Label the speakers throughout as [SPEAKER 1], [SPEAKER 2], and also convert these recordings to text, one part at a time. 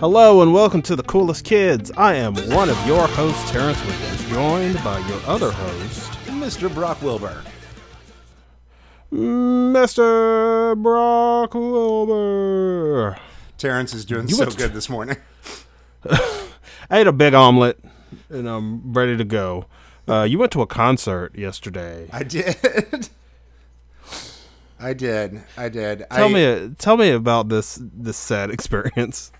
[SPEAKER 1] Hello and welcome to the Coolest Kids. I am one of your hosts, Terence Wiggins, joined by your other host,
[SPEAKER 2] Mr. Brock Wilbur.
[SPEAKER 1] Mr. Brock Wilbur.
[SPEAKER 2] Terence is doing
[SPEAKER 1] You
[SPEAKER 2] so good this morning.
[SPEAKER 1] I ate a big omelet and I'm ready to go. Uh, you went to a concert yesterday.
[SPEAKER 2] I did. I did. I did.
[SPEAKER 1] Tell
[SPEAKER 2] I,
[SPEAKER 1] me, tell me about this this sad experience.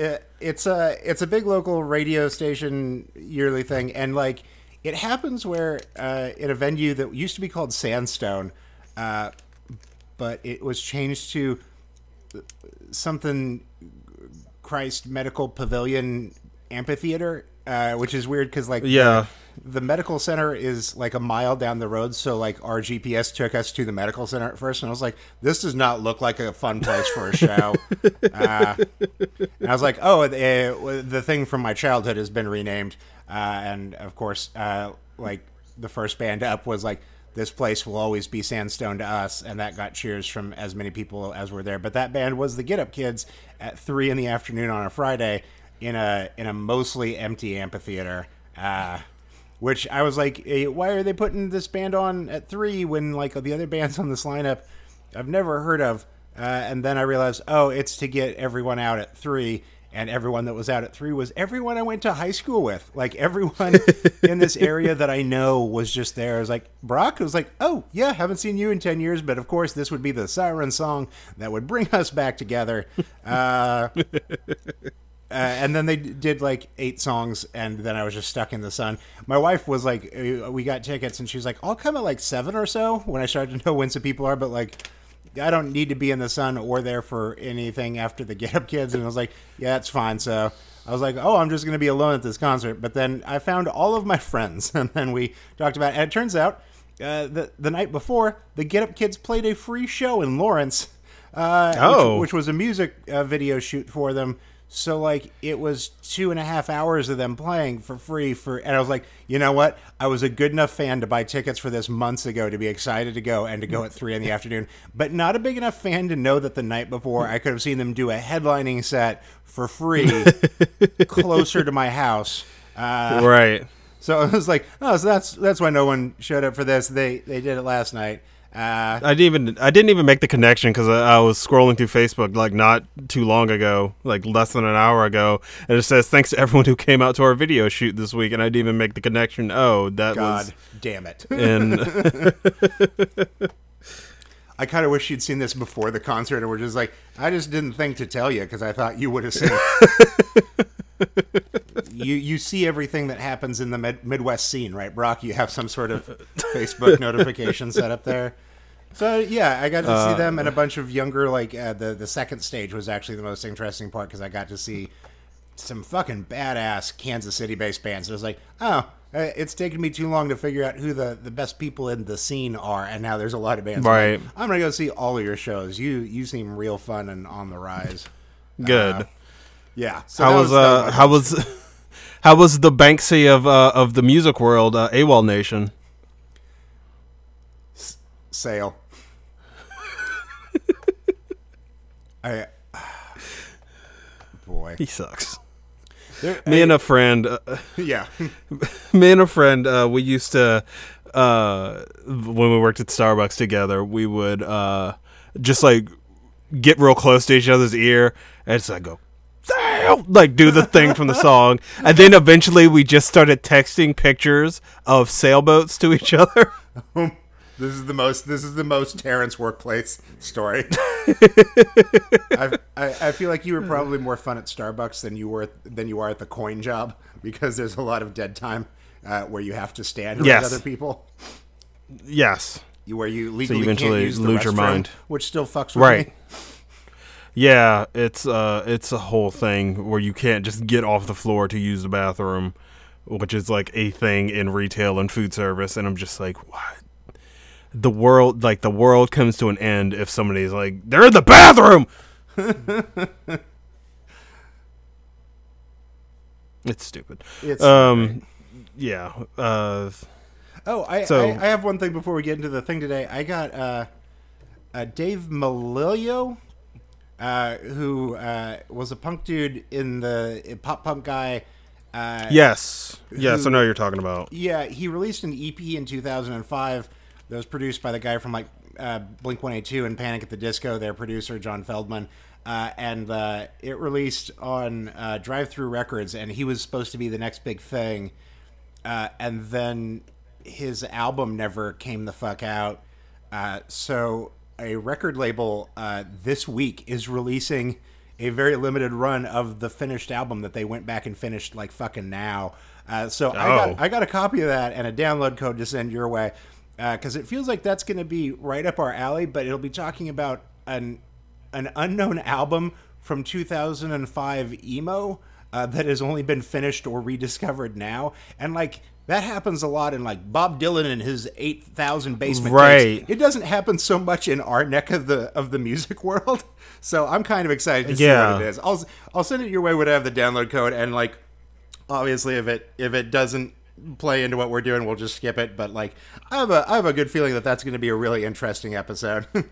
[SPEAKER 2] It, it's a it's a big local radio station yearly thing, and like it happens where uh, in a venue that used to be called Sandstone, uh, but it was changed to something Christ Medical Pavilion Amphitheater, uh, which is weird because like
[SPEAKER 1] Yeah.
[SPEAKER 2] The medical center is like a mile down the road so like our gps took us to the medical center at first and i was like this does not look like a fun place for a show. Uh, and i was like oh the, the thing from my childhood has been renamed. Uh, and of course uh, like the first band up was like this place will always be sandstone to us and that got cheers from as many people as were there. But that band was the get up kids at three in the afternoon on a friday in a in a mostly empty amphitheater. Uh, which I was like, eh, why are they putting this band on at three when like the other bands on this lineup I've never heard of? Uh, and then I realized, oh, it's to get everyone out at three, and everyone that was out at three was everyone I went to high school with. Like everyone in this area that I know was just there. I was like, Brock I was like, oh yeah, haven't seen you in ten years, but of course this would be the siren song that would bring us back together. Uh, uh, and then they did like eight songs, and then I was just stuck in the sun. My wife was like, uh, "We got tickets," and she was like, "I'll come at like seven or so when I started to know when some people are." But like, I don't need to be in the sun or there for anything after the Get Up Kids. And I was like, "Yeah, that's fine." So I was like, "Oh, I'm just going to be alone at this concert." But then I found all of my friends, and then we talked about. It. And it turns out, uh, the the night before, the Get Up Kids played a free show in Lawrence. Uh,
[SPEAKER 1] Oh.
[SPEAKER 2] which, which was a music uh, video shoot for them. So like it was two and a half hours of them playing for free for, and I was like, you know what? I was a good enough fan to buy tickets for this months ago to be excited to go and to go at three in the afternoon, but not a big enough fan to know that the night before I could have seen them do a headlining set for free closer to my house. Uh,
[SPEAKER 1] right.
[SPEAKER 2] so I was like, oh, so that's that's why no one showed up for this. They they did it last night. Uh,
[SPEAKER 1] I didn't even I didn't even make the connection because I, I was scrolling through Facebook like not too long ago, like less than an hour ago, and it says thanks to everyone who came out to our video shoot this week, and I didn't even make the connection. Oh, that
[SPEAKER 2] God damn it.
[SPEAKER 1] was in
[SPEAKER 2] I kind of wish you'd seen this before the concert, and we're just like, I just didn't think to tell you because I thought you would have seen. you you see everything that happens in the mid- Midwest scene, right, Brock? You have some sort of Facebook notification set up there. So yeah, I got to see them and a bunch of younger. Like uh, the the second stage was actually the most interesting part because I got to see some fucking badass Kansas City based bands. It was like, oh, uh, it's taken me too long to figure out who the, the best people in the scene are, and now there's a lot of bands.
[SPEAKER 1] Right.
[SPEAKER 2] I'm gonna go see all of your shows. You you seem real fun and on the rise.
[SPEAKER 1] good.
[SPEAKER 2] Uh, yeah. So
[SPEAKER 1] how was,
[SPEAKER 2] that
[SPEAKER 1] uh how was how was the Banksy of uh, of the music world, uh, AWOL Nation?
[SPEAKER 2] Sail? I. Boy,
[SPEAKER 1] He sucks.
[SPEAKER 2] There-
[SPEAKER 1] Me and a friend. Uh,
[SPEAKER 2] yeah,
[SPEAKER 1] me and a friend uh, we used to uh, when we worked at starbucks together we would uh, just like get real close to each other's ear and it's like go Like do the thing from the song and then eventually we just started texting pictures of sailboats to each other
[SPEAKER 2] This is the most. This is the most Terence workplace story. I I feel like you were probably more fun at Starbucks than you were than you are at the coin job because there's a lot of dead time uh, where you have to stand
[SPEAKER 1] Yes.
[SPEAKER 2] with other people.
[SPEAKER 1] yes
[SPEAKER 2] You where you legally
[SPEAKER 1] eventually
[SPEAKER 2] can't use
[SPEAKER 1] lose your mind.
[SPEAKER 2] which still fucks with
[SPEAKER 1] Right.
[SPEAKER 2] me.
[SPEAKER 1] Yeah it's uh it's a whole thing where you can't just get off the floor to use the bathroom which is like a thing in retail and food service and i'm just like what? The world like the world comes to an end if somebody's like they're in the bathroom! It's stupid.
[SPEAKER 2] It's
[SPEAKER 1] um yeah uh
[SPEAKER 2] Oh, I,
[SPEAKER 1] So-
[SPEAKER 2] I I have one thing before we get into the thing today. I got uh, uh Dave Melillo uh, who uh, was a punk dude in the pop punk guy. Uh,
[SPEAKER 1] Yes, yes,
[SPEAKER 2] Who-
[SPEAKER 1] I know you're talking about.
[SPEAKER 2] yeah, he released an EP in 2005 that was produced by the guy from like uh, Blink 182 and Panic at the Disco, their producer John Feldmann, uh, and uh, it released on uh, Drive-Thru Records, and he was supposed to be the next big thing, uh, and then his album never came the fuck out. Uh, so a record label uh, this week is releasing a very limited run of the finished album that they went back and finished like fucking now. Uh, so I
[SPEAKER 1] Oh.
[SPEAKER 2] got I got a copy of that and a download code to send your way because it feels like that's going to be right up our alley. But it'll be talking about an an unknown album from 2005 emo uh, that has only been finished or rediscovered now, and like that happens a lot in like Bob Dylan and his 8,000 basement
[SPEAKER 1] Right.
[SPEAKER 2] tapes. It doesn't happen so much in our neck of the of the music world. So I'm kind of excited to see
[SPEAKER 1] Yeah.
[SPEAKER 2] what it is. I'll I'll send it your way when I have the download code and like obviously if it if it doesn't play into what we're doing we'll just skip it but like I have a I have a good feeling that that's going to be a really interesting episode.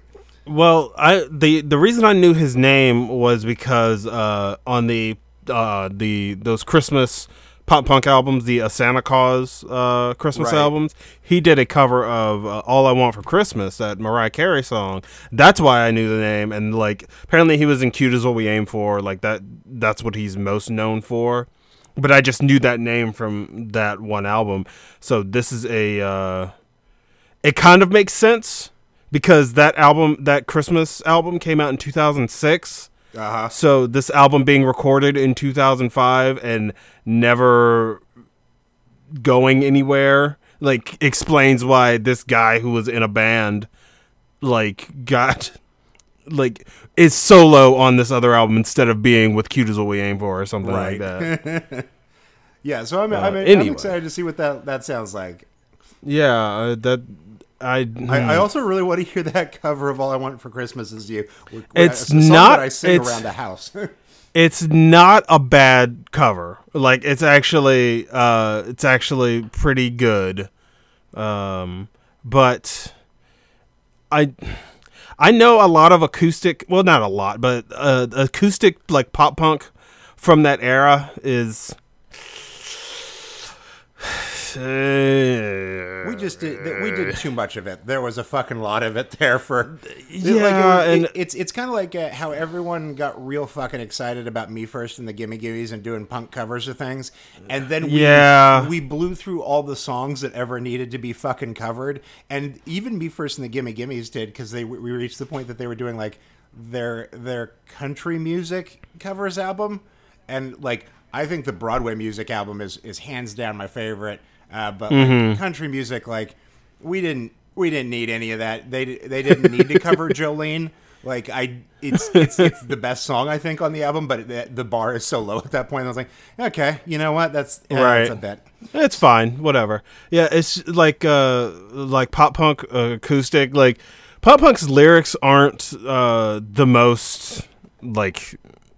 [SPEAKER 1] Well, I the the reason I knew his name was because uh, on the uh, the those Christmas pop punk albums, the uh, Santa Claus uh, Christmas
[SPEAKER 2] Right.
[SPEAKER 1] albums, he did a cover of uh, "All I Want for Christmas," that Mariah Carey song. That's why I knew the name, and like apparently he was in "Cute Is What We Aim For." Like that, that's what he's most known for. But I just knew that name from that one album. So this is a. Uh, it kind of makes sense because that album, that Christmas album, came out in 2006.
[SPEAKER 2] Uh-huh.
[SPEAKER 1] So this album being recorded in 2005 and never going anywhere, like explains why this guy who was in a band, like got, like is solo on this other album instead of being with "Cute Is What We Aim For" or something
[SPEAKER 2] Right.
[SPEAKER 1] like that.
[SPEAKER 2] Yeah, so I'm, I'm, I'm
[SPEAKER 1] Uh, anyway.
[SPEAKER 2] excited to see what that that sounds like.
[SPEAKER 1] yeah, uh, that I.
[SPEAKER 2] I, I also really want to hear that cover of "All I Want for Christmas Is You."
[SPEAKER 1] It's not-
[SPEAKER 2] I sing
[SPEAKER 1] it's-
[SPEAKER 2] around the house.
[SPEAKER 1] it's not a bad cover. Like it's actually uh it's actually pretty good. Um but I I know a lot of acoustic, well not a lot, but uh acoustic like pop punk from that era is
[SPEAKER 2] we just did we did too much of it. There was a fucking lot of it there for
[SPEAKER 1] Yeah,
[SPEAKER 2] Like, it was-
[SPEAKER 1] and-
[SPEAKER 2] it- it's it's kind of like uh, how everyone got real fucking excited about me first and the Gimme Gimmes and doing punk covers of things, and then we,
[SPEAKER 1] Yeah.
[SPEAKER 2] we blew through all the songs that ever needed to be fucking covered, and even me first and the Gimme Gimmes did because they we reached the point that they were doing like their their country music covers album, and like I think the Broadway music album is is hands down my favorite, uh, but
[SPEAKER 1] Mm-hmm.
[SPEAKER 2] like, country music like we didn't we didn't need any of that. They they didn't need to cover Jolene. Like I, it's it's it's the best song I think on the album, but the, the bar is so low at that point. I was like, okay, you know what? That's yeah, That's a bit.
[SPEAKER 1] It's fine, whatever. Yeah, it's like uh like pop punk uh, acoustic. Like pop punk's lyrics aren't uh the most like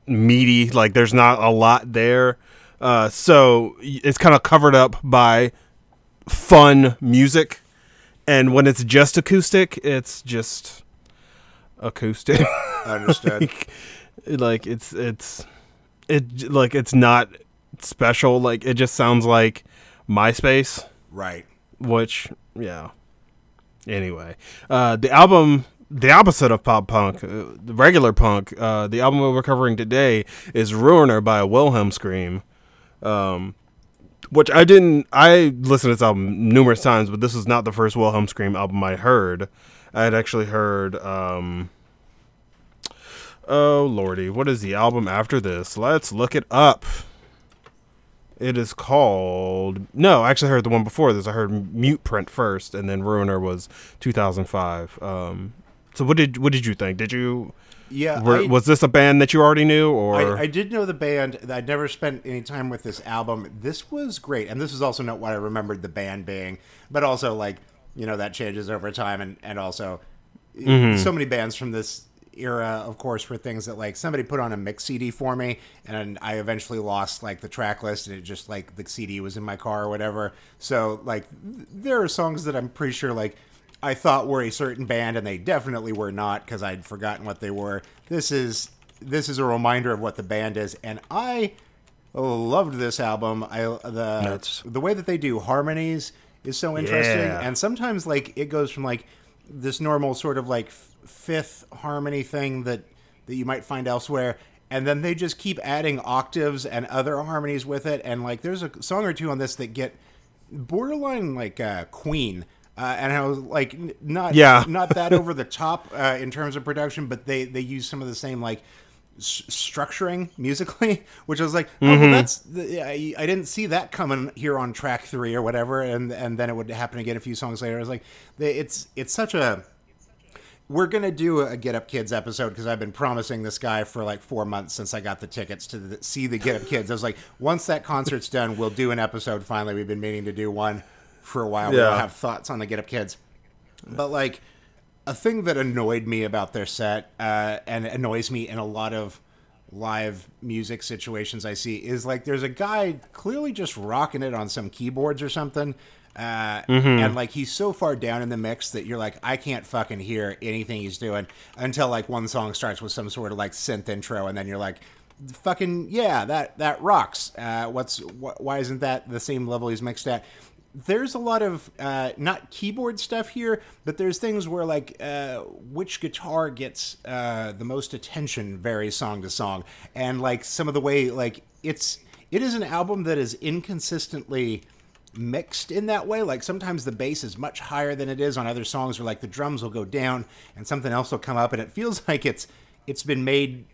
[SPEAKER 1] meaty. Like there's not a lot there. Uh so it's kind of covered up by fun music. And when it's just acoustic, it's just acoustic.
[SPEAKER 2] Understood.
[SPEAKER 1] like it's it's it like it's not special like it just sounds like myspace
[SPEAKER 2] right.
[SPEAKER 1] which yeah anyway uh the album the opposite of pop punk uh, the regular punk uh the album we're covering today is ruiner by wilhelm scream um which i didn't i listened to this album numerous times but this is not the first wilhelm scream album i heard i had actually heard um Oh lordy, what is the album after this? Let's look it up. It is called No, I actually heard the one before this. I heard Mute Print first and then Ruiner was 2005. Um so what did what did you think? Did you
[SPEAKER 2] Yeah.
[SPEAKER 1] were,
[SPEAKER 2] I-
[SPEAKER 1] was this a band that you already knew or
[SPEAKER 2] I, I did know the band. I'd never spent any time with this album. This was great, and this is also not what I remembered the band being, but also like you know that changes over time, and and also mm-hmm. so many bands from this era, of course, were things that like somebody put on a mix CD for me, and I eventually lost like the track list, and it just like the CD was in my car or whatever. So like th- there are songs that I'm pretty sure like. I thought were a certain band, and they definitely were not because I'd forgotten what they were. This is this is a reminder of what the band is, and I loved this album. I the
[SPEAKER 1] That's-
[SPEAKER 2] the way that they do harmonies is so interesting,
[SPEAKER 1] Yeah.
[SPEAKER 2] and sometimes like it goes from like this normal sort of like f- fifth harmony thing that that you might find elsewhere. And then they just keep adding octaves and other harmonies with it, and like there's a song or two on this that get borderline like uh, Queen, uh, and I was like, n- not
[SPEAKER 1] Yeah.
[SPEAKER 2] not that over the top uh, in terms of production, but they they use some of the same like s- structuring musically, which I was like, oh,
[SPEAKER 1] Mm-hmm.
[SPEAKER 2] well, that's the, I, I didn't see that coming here on track three or whatever, and and then it would happen again a few songs later. I was like, they, it's it's such a we're gonna do a Get Up Kids episode because I've been promising this guy for like four months since I got the tickets to the, see the Get Up Kids. I was like, once that concert's done, we'll do an episode. Finally, we've been meaning to do one for a while. We'll
[SPEAKER 1] Yeah.
[SPEAKER 2] have thoughts on the Get Up Kids, but like a thing that annoyed me about their set uh, and annoys me in a lot of live music situations I see is like there's a guy clearly just rocking it on some keyboards or something. Uh, and like he's so far down in the mix that you're like I can't fucking hear anything he's doing until like one song starts with some sort of like synth intro and then you're like fucking yeah that that rocks uh, what's wh- why isn't that the same level he's mixed at there's a lot of uh, not keyboard stuff here, but there's things where like uh, which guitar gets uh, the most attention varies song to song, and like some of the way like it's it is an album that is inconsistently mixed in that way. Like sometimes the bass is much higher than it is on other songs, where like the drums will go down and something else will come up, and it feels like it's it's been made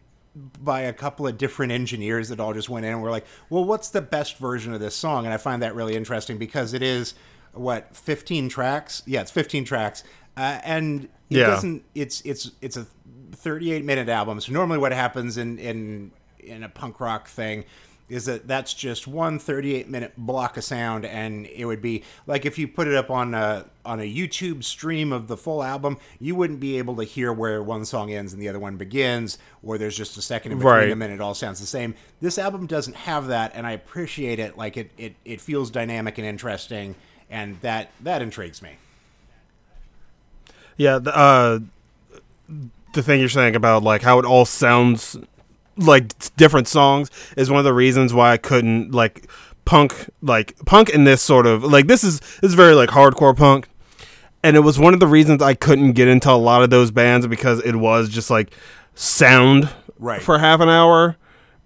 [SPEAKER 2] by a couple of different engineers that all just went in and were like, well, what's the best version of this song? And I find that really interesting because it is what 15 tracks. Yeah, it's 15 tracks, uh, and it
[SPEAKER 1] Yeah.
[SPEAKER 2] doesn't. It's it's it's a 38 minute album. So normally, what happens in in in a punk rock thing is that that's just one 38 minute block of sound and it would be like if you put it up on a on a YouTube stream of the full album you wouldn't be able to hear where one song ends and the other one begins or there's just a second in between
[SPEAKER 1] Right.
[SPEAKER 2] them and it all sounds the same. This album doesn't have that and I appreciate it. Like it it, it feels dynamic and interesting and that that intrigues me.
[SPEAKER 1] Yeah, the, uh, the thing you're saying about like how it all sounds like different songs is one of the reasons why I couldn't like punk like punk in this sort of like this is this is very like hardcore punk and it was one of the reasons I couldn't get into a lot of those bands because it was just like sound
[SPEAKER 2] Right.
[SPEAKER 1] for half an hour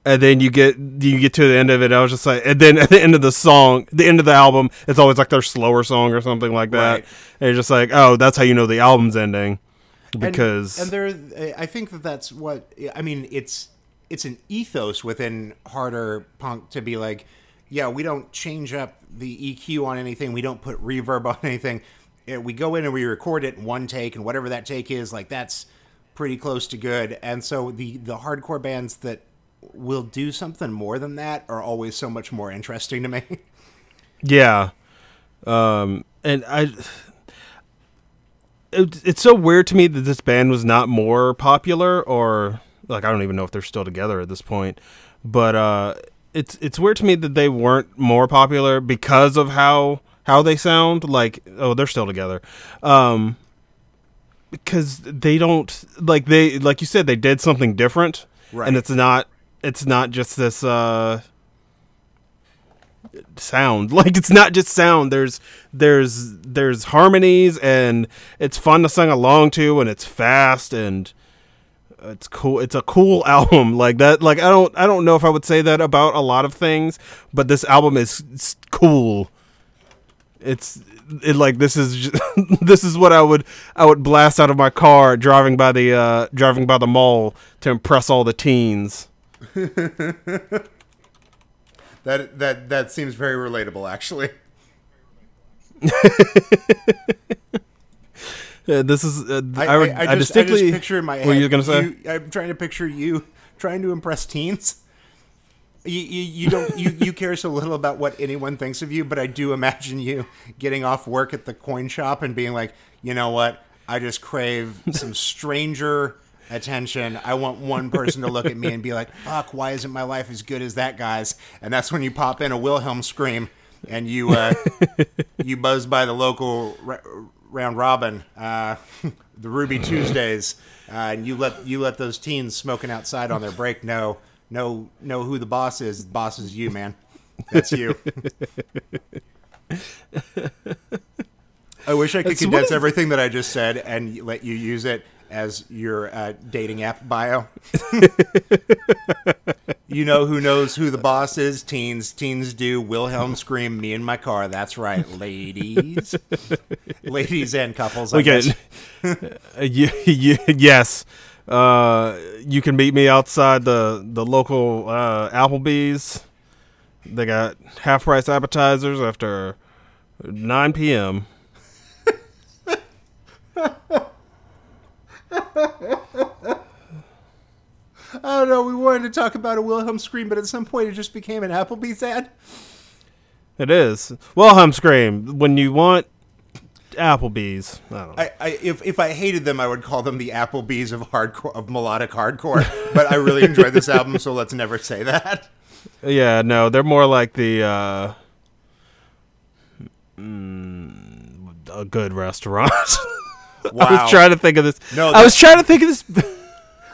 [SPEAKER 1] and then you get you get to the end of it I was just like and then at the end of the song the end of the album it's always like their slower song or something like that
[SPEAKER 2] Right.
[SPEAKER 1] and you're just like oh that's how you know the album's ending
[SPEAKER 2] And-
[SPEAKER 1] because
[SPEAKER 2] and, there i think that that's what i mean it's it's an ethos within harder punk to be like yeah we don't change up the eq on anything. We don't put reverb on anything. We go in and we record it in one take and whatever that take is like that's pretty close to good. And so the the hardcore bands that will do something more than that are always so much more interesting to me.
[SPEAKER 1] Yeah. Um, and I, it, it's so weird to me that this band was not more popular, or like I don't even know if they're still together at this point. But uh, it's it's weird to me that they weren't more popular because of how how they sound. Like oh, they're still together. Um, because they don't like they like you said they did something different,
[SPEAKER 2] Right.
[SPEAKER 1] and it's not it's not just this. Uh, sound like it's not just sound there's there's there's harmonies and it's fun to sing along to and it's fast and it's cool it's a cool album. Like that like i don't i don't know if i would say that about a lot of things but this album is cool. It's it like this is just, this is what i would i would blast out of my car driving by the uh driving by the mall to impress all the teens.
[SPEAKER 2] That that that seems very relatable actually
[SPEAKER 1] Uh, this is uh,
[SPEAKER 2] I,
[SPEAKER 1] I, would,
[SPEAKER 2] I,
[SPEAKER 1] I,
[SPEAKER 2] I just,
[SPEAKER 1] distinctly
[SPEAKER 2] I just picture in my head.
[SPEAKER 1] what are you gonna say
[SPEAKER 2] you- I'm trying to picture you trying to impress teens. You, you, you don't you, you care so little about what anyone thinks of you, but I do imagine you getting off work at the coin shop and being like, you know what? I just crave some stranger attention. I want one person to look at me and be like, "Fuck, why isn't my life as good as that guy's?" And that's when you pop in a Wilhelm scream and you uh, you buzz by the local re- round robin, uh, the Ruby Tuesdays, uh, and you let you let those teens smoking outside on their break know know know who the boss is. The boss is you, man. That's you. I wish I could condense
[SPEAKER 1] is-
[SPEAKER 2] everything that I just said and let you use it as your uh, dating app bio. you know who knows who the boss is? Teens. Teens do. Wilhelm scream, me in my car. That's right, ladies. ladies and couples. I
[SPEAKER 1] We can,
[SPEAKER 2] guess.
[SPEAKER 1] uh, y- y- yes. Uh, you can meet me outside the the local uh, Applebee's. They got half price appetizers after 9 p.m.
[SPEAKER 2] I don't know. We wanted to talk about a Wilhelm scream, but at some point it just became an Applebee's ad.
[SPEAKER 1] It is Wilhelm scream when you want Applebee's. I don't know.
[SPEAKER 2] I, I if if I hated them, I would call them the Applebee's of hardcore of melodic hardcore. but I really enjoyed this album, so let's never say that.
[SPEAKER 1] Yeah, no, they're more like the uh, mm, a good restaurant. I was trying to think of this.
[SPEAKER 2] No,
[SPEAKER 1] I was trying to think of this.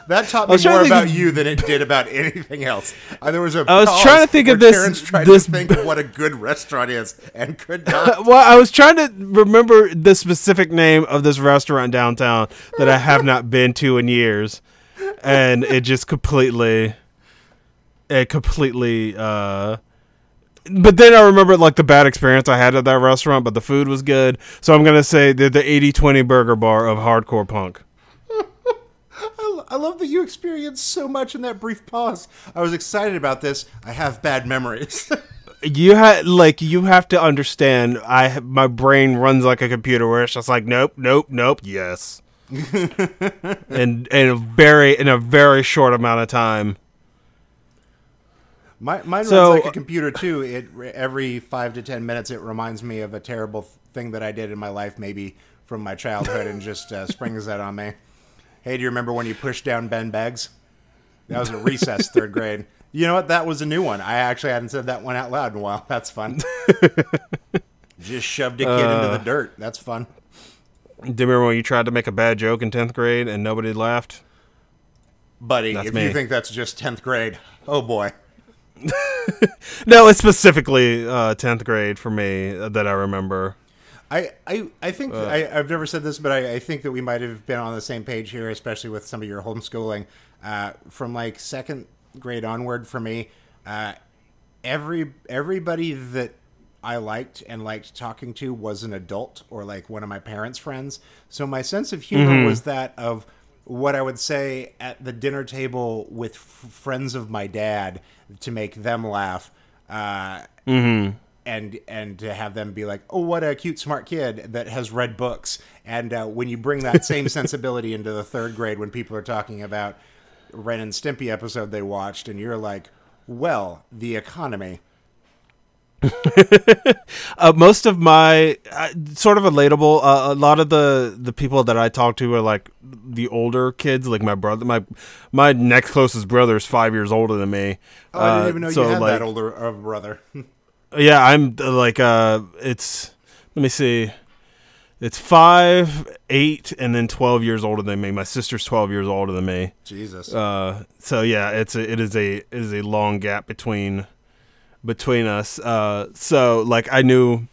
[SPEAKER 2] That taught me more about
[SPEAKER 1] of-
[SPEAKER 2] you than it did about anything else. Uh, there was a
[SPEAKER 1] I was trying to think of this-
[SPEAKER 2] Terence tried
[SPEAKER 1] this-
[SPEAKER 2] to think of what a good restaurant is and could not.
[SPEAKER 1] well, I was trying to remember the specific name of this restaurant downtown that I have not been to in years, and it just completely, it completely. uh But then I remember like the bad experience I had at that restaurant, but the food was good. So I'm gonna say they're the 80-20 burger bar of hardcore punk.
[SPEAKER 2] I, I love that you experienced so much in that brief pause. I was excited about this. I have bad memories.
[SPEAKER 1] You had like you have to understand. I my brain runs like a computer where it's just like nope, nope, nope, yes, and in a very in a very short amount of time.
[SPEAKER 2] My, mine
[SPEAKER 1] So-
[SPEAKER 2] runs like a computer too. It every five to ten minutes, it reminds me of a terrible thing that I did in my life, maybe from my childhood, and just uh, springs that on me. Hey, do you remember when you pushed down Ben Beggs? That was a recess, third grade. You know what? That was a new one. I actually hadn't said that one out loud in a while. That's fun. just shoved a kid into
[SPEAKER 1] Uh.
[SPEAKER 2] the dirt. That's fun.
[SPEAKER 1] Do you remember when you tried to make a bad joke in tenth grade and nobody laughed?
[SPEAKER 2] Buddy,
[SPEAKER 1] That's
[SPEAKER 2] if
[SPEAKER 1] me.
[SPEAKER 2] you think that's just 10th grade, oh boy.
[SPEAKER 1] No, it's specifically uh, tenth grade for me uh, that I remember.
[SPEAKER 2] I, I, I think I, I've never said this, but I, I think that we might have been on the same page here, especially with some of your homeschooling. Uh, from like second grade onward, for me, uh, every everybody that I liked and liked talking to was an adult or like one of my parents' friends. So my sense of humor was that of what I would say at the dinner table with f- friends of my dad to make them laugh. Uh, and and to have them be like, "Oh, what a cute, smart kid that has read books." And uh, when you bring that same sensibility into the third grade, when people are talking about Ren and Stimpy episode they watched, and you're like, "Well, the economy."
[SPEAKER 1] Uh, most of my uh, sort of relatable. Uh, a lot of the the people that I talk to are like the older kids, like my brother. My my next closest brother is five years older than me.
[SPEAKER 2] Oh, I didn't
[SPEAKER 1] Uh,
[SPEAKER 2] even know
[SPEAKER 1] so,
[SPEAKER 2] you had
[SPEAKER 1] like,
[SPEAKER 2] that older of a brother.
[SPEAKER 1] Yeah, I'm uh, like uh it's let me see. It's 5, 8 and then 12 years older than me. My sister's 12 years older than me.
[SPEAKER 2] Jesus.
[SPEAKER 1] Uh so yeah, it's a, it is a it is a long gap between between us. Uh so like I knew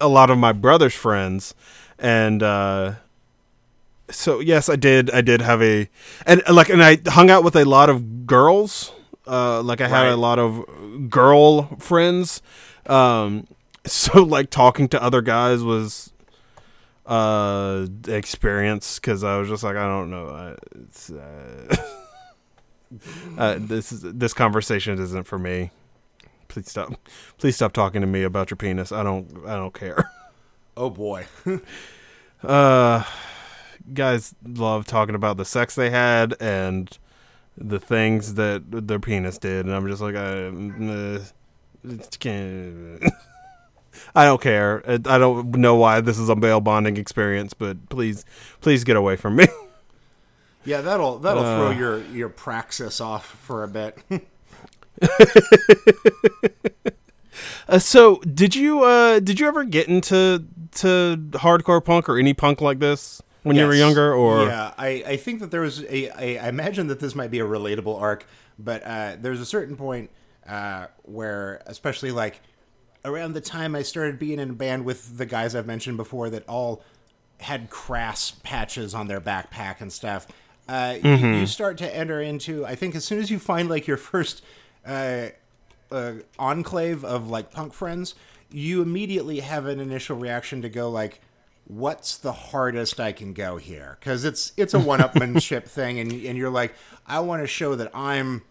[SPEAKER 1] a lot of my brother's friends and uh so yes, I did I did have a and like and I hung out with a lot of girls. Uh like I had
[SPEAKER 2] Right.
[SPEAKER 1] a lot of girl friends. Um so like talking to other guys was uh experience cuz I was just like I don't know. I, it's uh, uh this is this conversation isn't for me. Please stop. Please stop talking to me about your penis. I don't I don't care.
[SPEAKER 2] oh boy.
[SPEAKER 1] Uh, guys love talking about the sex they had and the things that their penis did, and I'm just like, I, uh, can't- I don't care. I I don't know why this is a bail bonding experience, but please, please get away from me.
[SPEAKER 2] yeah, that'll that'll
[SPEAKER 1] Uh.
[SPEAKER 2] throw your your praxis off for a bit.
[SPEAKER 1] Uh, so, did you uh, did you ever get into to hardcore punk or any punk like this when you were younger? Or
[SPEAKER 2] yeah, I, I think that there was a, I imagine that this might be a relatable arc, but uh, there's a certain point uh, where, especially like around the time I started being in a band with the guys I've mentioned before, that all had crass patches on their backpack and stuff. Uh, you, you start to enter into. I think as soon as you find like your first uh, uh, enclave of like punk friends, you immediately have an initial reaction to go like, "What's the hardest I can go here?" Because it's it's a one-upmanship thing, and and you're like, "I want to show that I'm."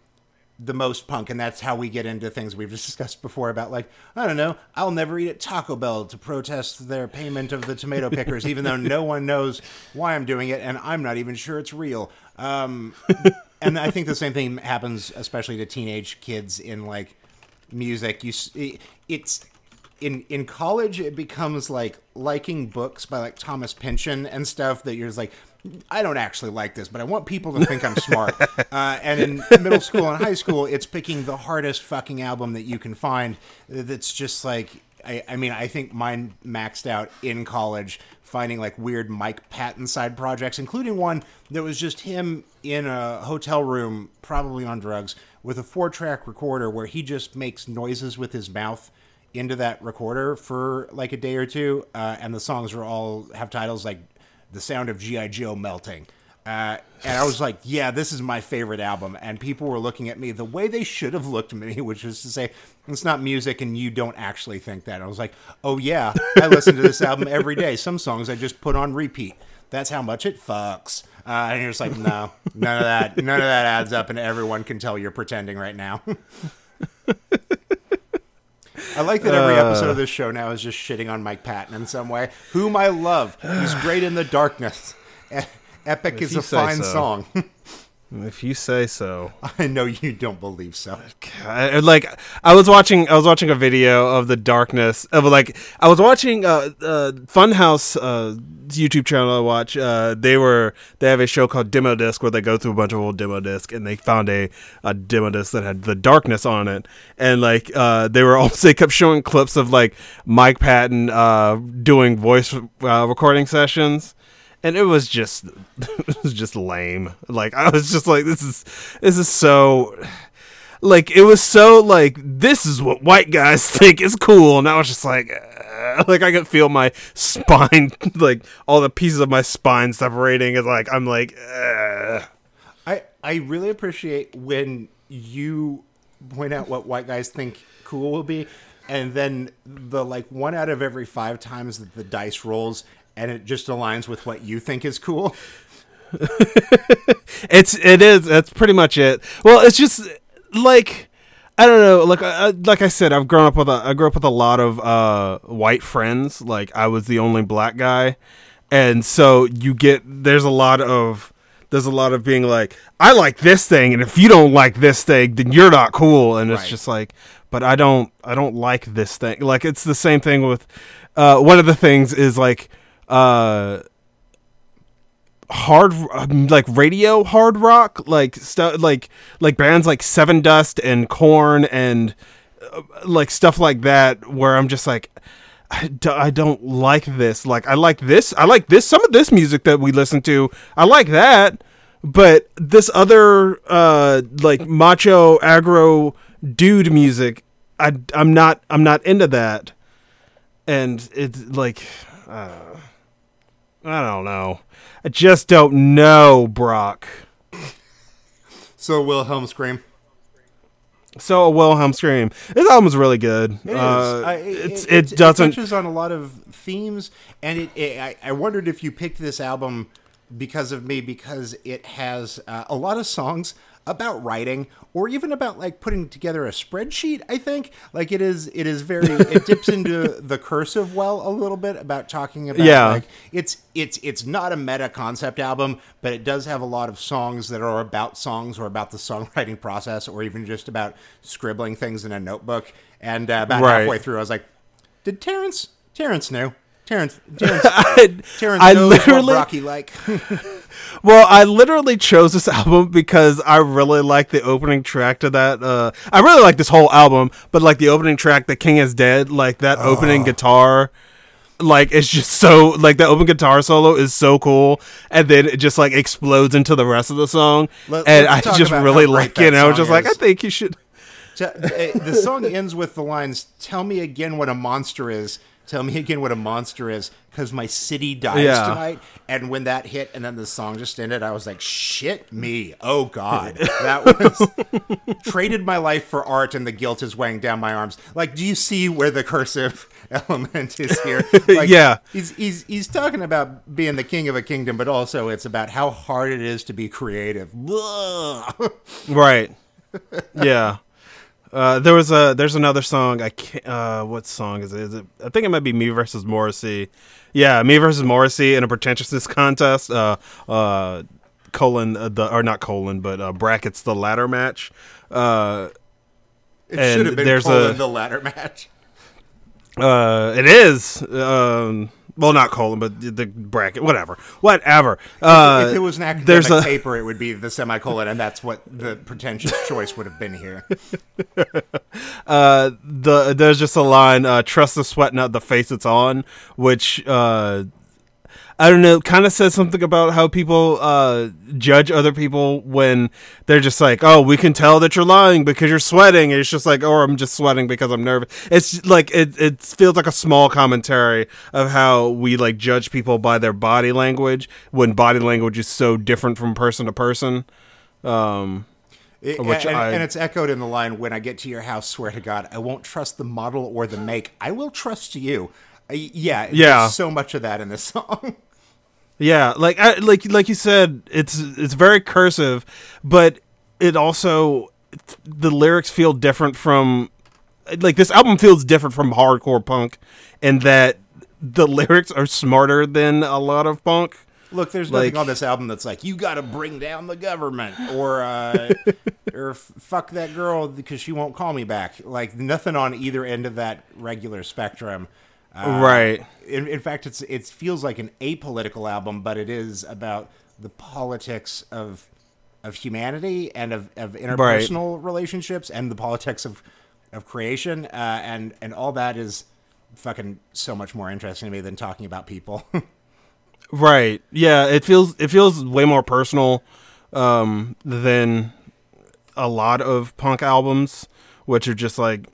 [SPEAKER 2] the most punk, and that's how we get into things we've discussed before about like I don't know, I'll never eat at Taco Bell to protest their payment of the tomato pickers, even though no one knows why I'm doing it, and I'm not even sure it's real. Um, and I think the same thing happens, especially to teenage kids in like music. You, it's in in college it becomes like liking books by like Thomas Pynchon and stuff that you're just like I don't actually like this, but I want people to think I'm smart. uh, and in middle school and high school, it's picking the hardest fucking album that you can find. That's just like I, I mean, I think mine maxed out in college, finding like weird Mike Patton side projects, including one that was just him in a hotel room, probably on drugs, with a four track recorder where he just makes noises with his mouth into that recorder for like a day or two, uh, and the songs are all have titles like "The Sound of GI Joe Melting." Uh, and I was like, "Yeah, this is my favorite album." And people were looking at me the way they should have looked at me, which is to say, "It's not music, and you don't actually think that." I was like, "Oh yeah, I listen to this album every day. Some songs I just put on repeat. That's how much it fucks." Uh, and you're just like, "No, none of that, none of that adds up, and everyone can tell you're pretending right now." I like that every episode of this show now is just shitting on Mike Patton in some way, whom I love. He's great in the darkness. Epic is a fine
[SPEAKER 1] so.
[SPEAKER 2] song.
[SPEAKER 1] if you say so.
[SPEAKER 2] I know you don't believe so.
[SPEAKER 1] I, like I was watching I was watching a video of the darkness of like I was watching uh, uh Funhaus uh YouTube channel I watch uh they were they have a show called Demo Disc where they go through a bunch of old demo disc and they found a, a demo disc that had the darkness on it and like uh they were also they kept showing clips of like Mike Patton uh doing voice uh, recording sessions and it was just it was just lame. Like i was just like this is this is so like it was so like this is what white guys think is cool. And i was just like uh, like i could feel my spine like all the pieces of my spine separating. And like i'm like uh.
[SPEAKER 2] I I really appreciate when you point out what white guys think cool will be, and then the like one out of every five times that the dice rolls and it just aligns with what you think is cool.
[SPEAKER 1] it's it is that's pretty much it. Well it's just like i don't know like uh, like i said i've grown up with a i grew up with a lot of uh white friends. Like i was the only black guy. And so you get there's a lot of there's a lot of being like i like this thing and if you don't like this thing then you're not cool. And it's just like but i don't i don't like this thing. Like it's the same thing with uh one of the things is like uh hard like radio hard rock like stuff like like bands like Sevendust and Korn and uh, like stuff like that where I'm just like I, do, I don't like this. Like I like this I like this some of this music that we listen to I like that but this other uh like macho aggro dude music I I'm not I'm not into that. And it's like uh, I don't know. I just don't know, Brock.
[SPEAKER 2] So Wilhelm scream.
[SPEAKER 1] So a Wilhelm scream. This album's really good.
[SPEAKER 2] It is.
[SPEAKER 1] Uh,
[SPEAKER 2] I-
[SPEAKER 1] it's
[SPEAKER 2] it,
[SPEAKER 1] it, doesn't.
[SPEAKER 2] touches on a lot of themes, and it. it I, I wondered if you picked this album because of me because it has uh, a lot of songs about writing or even about like putting together a spreadsheet i think like it is it is very it dips into the cursive well a little bit about talking about
[SPEAKER 1] Yeah.
[SPEAKER 2] like it's it's it's not a meta concept album but it does have a lot of songs that are about songs or about the songwriting process or even just about scribbling things in a notebook and uh, about
[SPEAKER 1] Right.
[SPEAKER 2] halfway through i was like did terence terence know terence terence,
[SPEAKER 1] I,
[SPEAKER 2] terence
[SPEAKER 1] I literally,
[SPEAKER 2] Rocky like
[SPEAKER 1] well, I literally chose this album because I really like the opening track to that. Uh, I really like this whole album, but like the opening track, "The King Is Dead," like that opening guitar. like it's just so like the open guitar solo is so cool, and then it just like explodes into the rest of the song,
[SPEAKER 2] Let-
[SPEAKER 1] and I just really like it. And I was just like, I think you should.
[SPEAKER 2] Uh, the song ends with the lines tell me again what a monster is tell me again what a monster is because my city dies
[SPEAKER 1] Yeah.
[SPEAKER 2] tonight and when that hit and then the song just ended i was like shit me oh god that was traded my life for art and the guilt is weighing down my arms like do you see where the cursive element is here like,
[SPEAKER 1] Yeah.
[SPEAKER 2] he's, he's he's talking about being the king of a kingdom but also it's about how hard it is to be creative
[SPEAKER 1] Right. Yeah. Uh, there was a there's another song I can't uh what song is it? Is it I think it might be me versus Morrissey. Yeah, me versus Morrissey in a pretentiousness contest. Uh uh colon uh, the or not colon but uh, brackets the ladder match. Uh
[SPEAKER 2] it should have been
[SPEAKER 1] there's
[SPEAKER 2] colon
[SPEAKER 1] a-
[SPEAKER 2] the ladder match
[SPEAKER 1] uh it is um well not colon but the- bracket whatever whatever. Uh
[SPEAKER 2] if it was an academic
[SPEAKER 1] there's a-
[SPEAKER 2] paper, it would be the semicolon, and that's what the pretentious choice would have been here.
[SPEAKER 1] uh the there's just a line uh trust the sweat not the face it's on which uh I don't know, kind of says something about how people uh, judge other people when they're just like, "Oh, we can tell that you're lying because you're sweating." And it's just like, "Oh, I'm just sweating because I'm nervous." It's like it it feels like a small commentary of how we like judge people by their body language when body language is so different from person to person. Um,
[SPEAKER 2] It-
[SPEAKER 1] Which
[SPEAKER 2] and,
[SPEAKER 1] I-
[SPEAKER 2] and it's echoed in the line, "When I get to your house, swear to God, I won't trust the model or the make. I will trust you." Uh, yeah,
[SPEAKER 1] Yeah.
[SPEAKER 2] there's so much of that in this song.
[SPEAKER 1] Yeah, like I, like like you said, it's it's very cursive, but it also the lyrics feel different from like this album feels different from hardcore punk in that the lyrics are smarter than a lot of punk.
[SPEAKER 2] Look, there's nothing
[SPEAKER 1] Like-
[SPEAKER 2] on this album that's like you got to bring down the government or uh, or fuck that girl because she won't call me back. Like nothing on either end of that regular spectrum. Uh,
[SPEAKER 1] Right.
[SPEAKER 2] In, in fact, it's it feels like an apolitical album, but it is about the politics of of humanity and of, of interpersonal relationships and the politics of of creation uh, and and all that is fucking so much more interesting to me than talking about people.
[SPEAKER 1] Right. Yeah, it feels it feels way more personal um, than a lot of punk albums, which are just like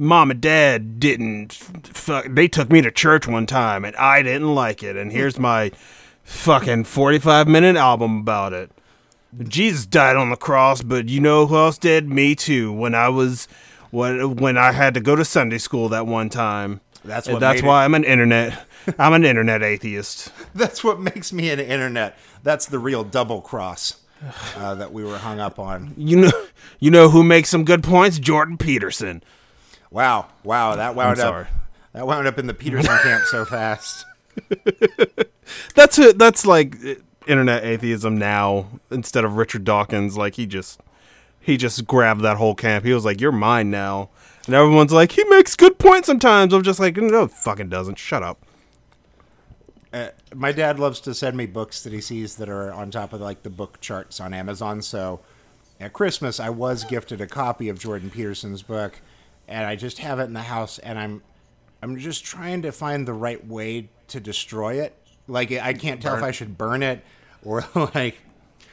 [SPEAKER 1] mom and dad didn't fuck they took me to church one time and I didn't like it and here's my fucking 45 minute album about it. Jesus died on the cross, but you know who else did? Me too. When I was when when I had to go to Sunday school that one time.
[SPEAKER 2] That's what
[SPEAKER 1] that's why I'm an internet I'm an internet atheist.
[SPEAKER 2] That's what makes me an internet. That's the real double cross uh, that we were hung up on.
[SPEAKER 1] You know, you know who makes some good points? Jordan Peterson.
[SPEAKER 2] Wow, wow, that wound up.
[SPEAKER 1] sorry.
[SPEAKER 2] That wound up in the Peterson camp so fast.
[SPEAKER 1] That's it. That's like uh, internet atheism now instead of Richard Dawkins. Like he just he just grabbed that whole camp. He was like, "You're mine now," and everyone's like, "He makes good points sometimes." I'm just like, "No, fucking doesn't. Shut up."
[SPEAKER 2] Uh, my dad loves to send me books that he sees that are on top of like the book charts on Amazon. So at Christmas, I was gifted a copy of Jordan Peterson's book, and I just have it in the house, and I'm I'm just trying to find the right way to destroy it. Like I can't tell if I should burn it or like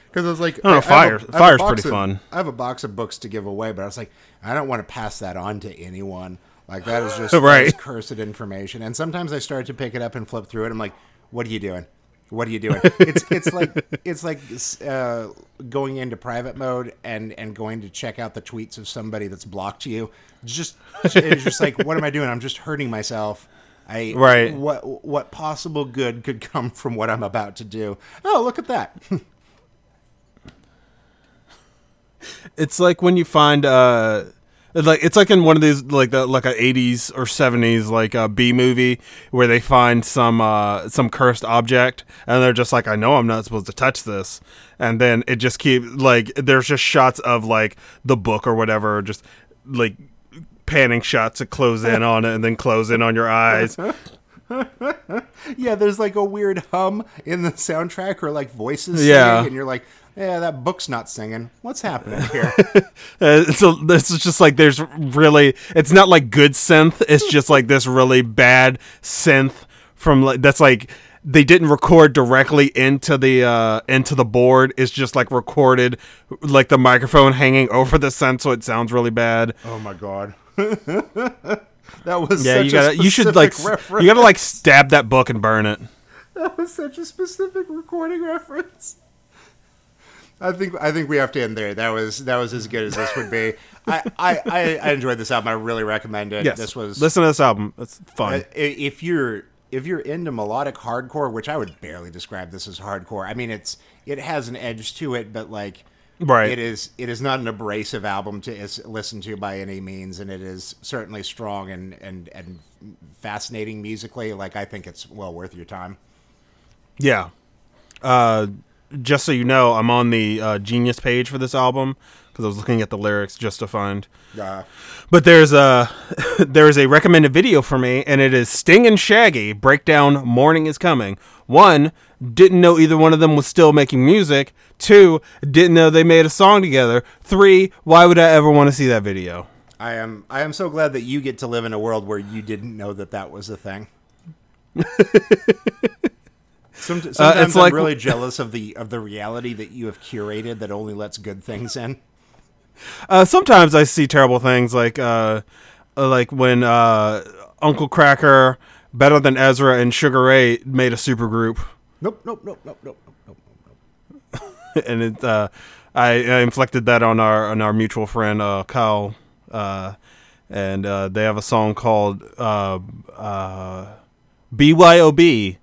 [SPEAKER 2] because I was like,
[SPEAKER 1] don't know,
[SPEAKER 2] I have
[SPEAKER 1] fire-
[SPEAKER 2] I a
[SPEAKER 1] fire's pretty
[SPEAKER 2] of-
[SPEAKER 1] fun.
[SPEAKER 2] I have a box of books to give away, but I was like, I don't want to pass that on to anyone. Like that is just
[SPEAKER 1] Right.
[SPEAKER 2] cursed information. And sometimes I start to pick it up and flip through it. I'm like, what are you doing? What are you doing? It's it's like it's like uh, going into private mode and and going to check out the tweets of somebody that's blocked you. Just it's just like, what am I doing? I'm just hurting myself. I
[SPEAKER 1] Right.
[SPEAKER 2] What what possible good could come from what I'm about to do? Oh, look at that.
[SPEAKER 1] It's like when you find uh like it's like in one of these like the like a 80s or 70s like a B movie where they find some uh some cursed object and they're just like I know I'm not supposed to touch this and then it just keep like there's just shots of like the book or whatever just like panning shots to close in on it and then close in on your eyes.
[SPEAKER 2] Yeah, there's like a weird hum in the soundtrack or like voices
[SPEAKER 1] Yeah.
[SPEAKER 2] and you're like, yeah, that book's not singing. What's happening here?
[SPEAKER 1] Uh, so this is just like there's really it's not like good synth it's just like this really bad synth from like that's like they didn't record directly into the uh into the board. It's just like recorded like the microphone hanging over the synth, so it sounds really bad.
[SPEAKER 2] Oh my god. that was
[SPEAKER 1] Yeah,
[SPEAKER 2] such
[SPEAKER 1] you gotta
[SPEAKER 2] a
[SPEAKER 1] you should like
[SPEAKER 2] reference.
[SPEAKER 1] you gotta like stab that book and burn it.
[SPEAKER 2] That was such a specific recording reference. I think I think we have to end there. That was that was as good as this would be. I, I, I, enjoyed this album. I really recommend it.
[SPEAKER 1] Yes,
[SPEAKER 2] This was
[SPEAKER 1] listen to this album. It's fun.
[SPEAKER 2] I- if you're if you're into melodic hardcore, which I would barely describe this as hardcore. I mean, it's it has an edge to it, but like
[SPEAKER 1] Right.
[SPEAKER 2] it is it is not an abrasive album to is, listen to by any means, and it is certainly strong and and and fascinating musically. Like I think it's well worth your time.
[SPEAKER 1] Yeah. Uh, just so you know, I'm on the uh, Genius page for this album because I was looking at the lyrics just to find.
[SPEAKER 2] Uh,
[SPEAKER 1] But there's a there is a recommended video for me, and it is Sting and Shaggy breakdown "Morning Is Coming." One didn't know either one of them was still making music. Two didn't know they made a song together. Three, why would I ever want to see that video?
[SPEAKER 2] I am I am so glad that you get to live in a world where you didn't know that that was a thing. Some, sometimes I'm
[SPEAKER 1] like-
[SPEAKER 2] really jealous of the of the reality that you have curated that only lets good things in.
[SPEAKER 1] Uh, sometimes I see terrible things like uh, uh, like when uh, Uncle Kracker, Better Than Ezra, and Sugar Ray made a super group.
[SPEAKER 2] Nope, nope, nope, nope, nope, nope, nope.
[SPEAKER 1] and it uh, I, I inflicted that on our on our mutual friend uh, Kyle, uh, and uh, they have a song called uh, uh, BYOB.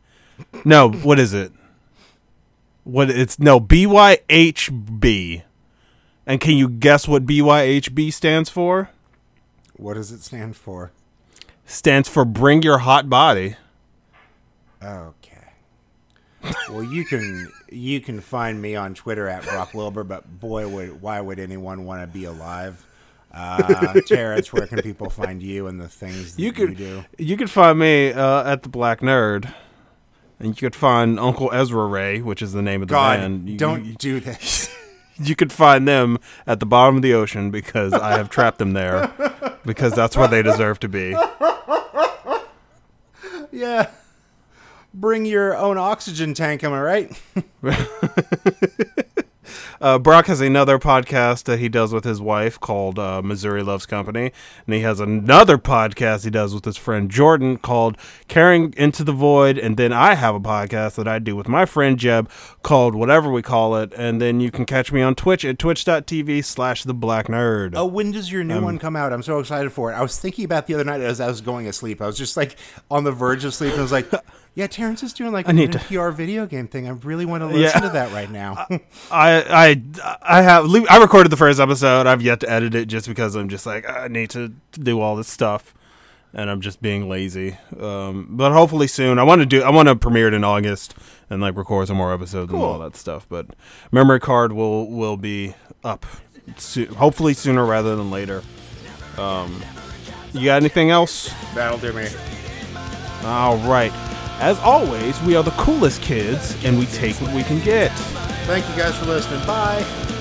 [SPEAKER 1] No, what is it? What it's no BYHB. And can you guess what BYHB stands for?
[SPEAKER 2] What does it stand for?
[SPEAKER 1] Stands for Bring Your Hot Body.
[SPEAKER 2] Okay. Well, you can you can find me on Twitter at Brock Wilbur, but boy, would why would anyone want to be alive? Uh, Terence, where can people find you and the things that
[SPEAKER 1] You
[SPEAKER 2] you, do?
[SPEAKER 1] you could find me uh, at the Black Nerd, and you could find Uncle Ezra Ray, which is the name of the
[SPEAKER 2] God,
[SPEAKER 1] band. You,
[SPEAKER 2] don't
[SPEAKER 1] you,
[SPEAKER 2] do this.
[SPEAKER 1] you could find them at the bottom of the ocean because I have trapped them there because that's where they deserve to be.
[SPEAKER 2] yeah. Bring your own oxygen tank, am I right?
[SPEAKER 1] Uh, Brock has another podcast that he does with his wife called uh, Missouri Loves Company, and he has another podcast he does with his friend Jordan called Carrying Into the Void, and then I have a podcast that I do with my friend Jeb called whatever we call it, and then you can catch me on Twitch at twitch.tv slash the black nerd.
[SPEAKER 2] Oh, when does your new
[SPEAKER 1] Um,
[SPEAKER 2] one come out? I'm so excited for it. I was thinking about the other night as I was going to sleep. I was just like on the verge of sleep, and I was like, "Yeah, Terence is doing like an
[SPEAKER 1] need to-
[SPEAKER 2] NPR video game thing. I really want to listen
[SPEAKER 1] Yeah.
[SPEAKER 2] to that right now."
[SPEAKER 1] I I I have I recorded the first episode. I've yet to edit it just because I'm just like I need to do all this stuff, and I'm just being lazy. Um, but hopefully soon. I want to do. I want to premiere it in August and like record some more episodes and all that stuff. But memory card will will be up, soo- hopefully sooner rather than later. Um, you got anything else?
[SPEAKER 2] That'll do me.
[SPEAKER 1] All right. As always, we are the coolest kids, and we take what we can get.
[SPEAKER 2] Thank you guys for listening. Bye.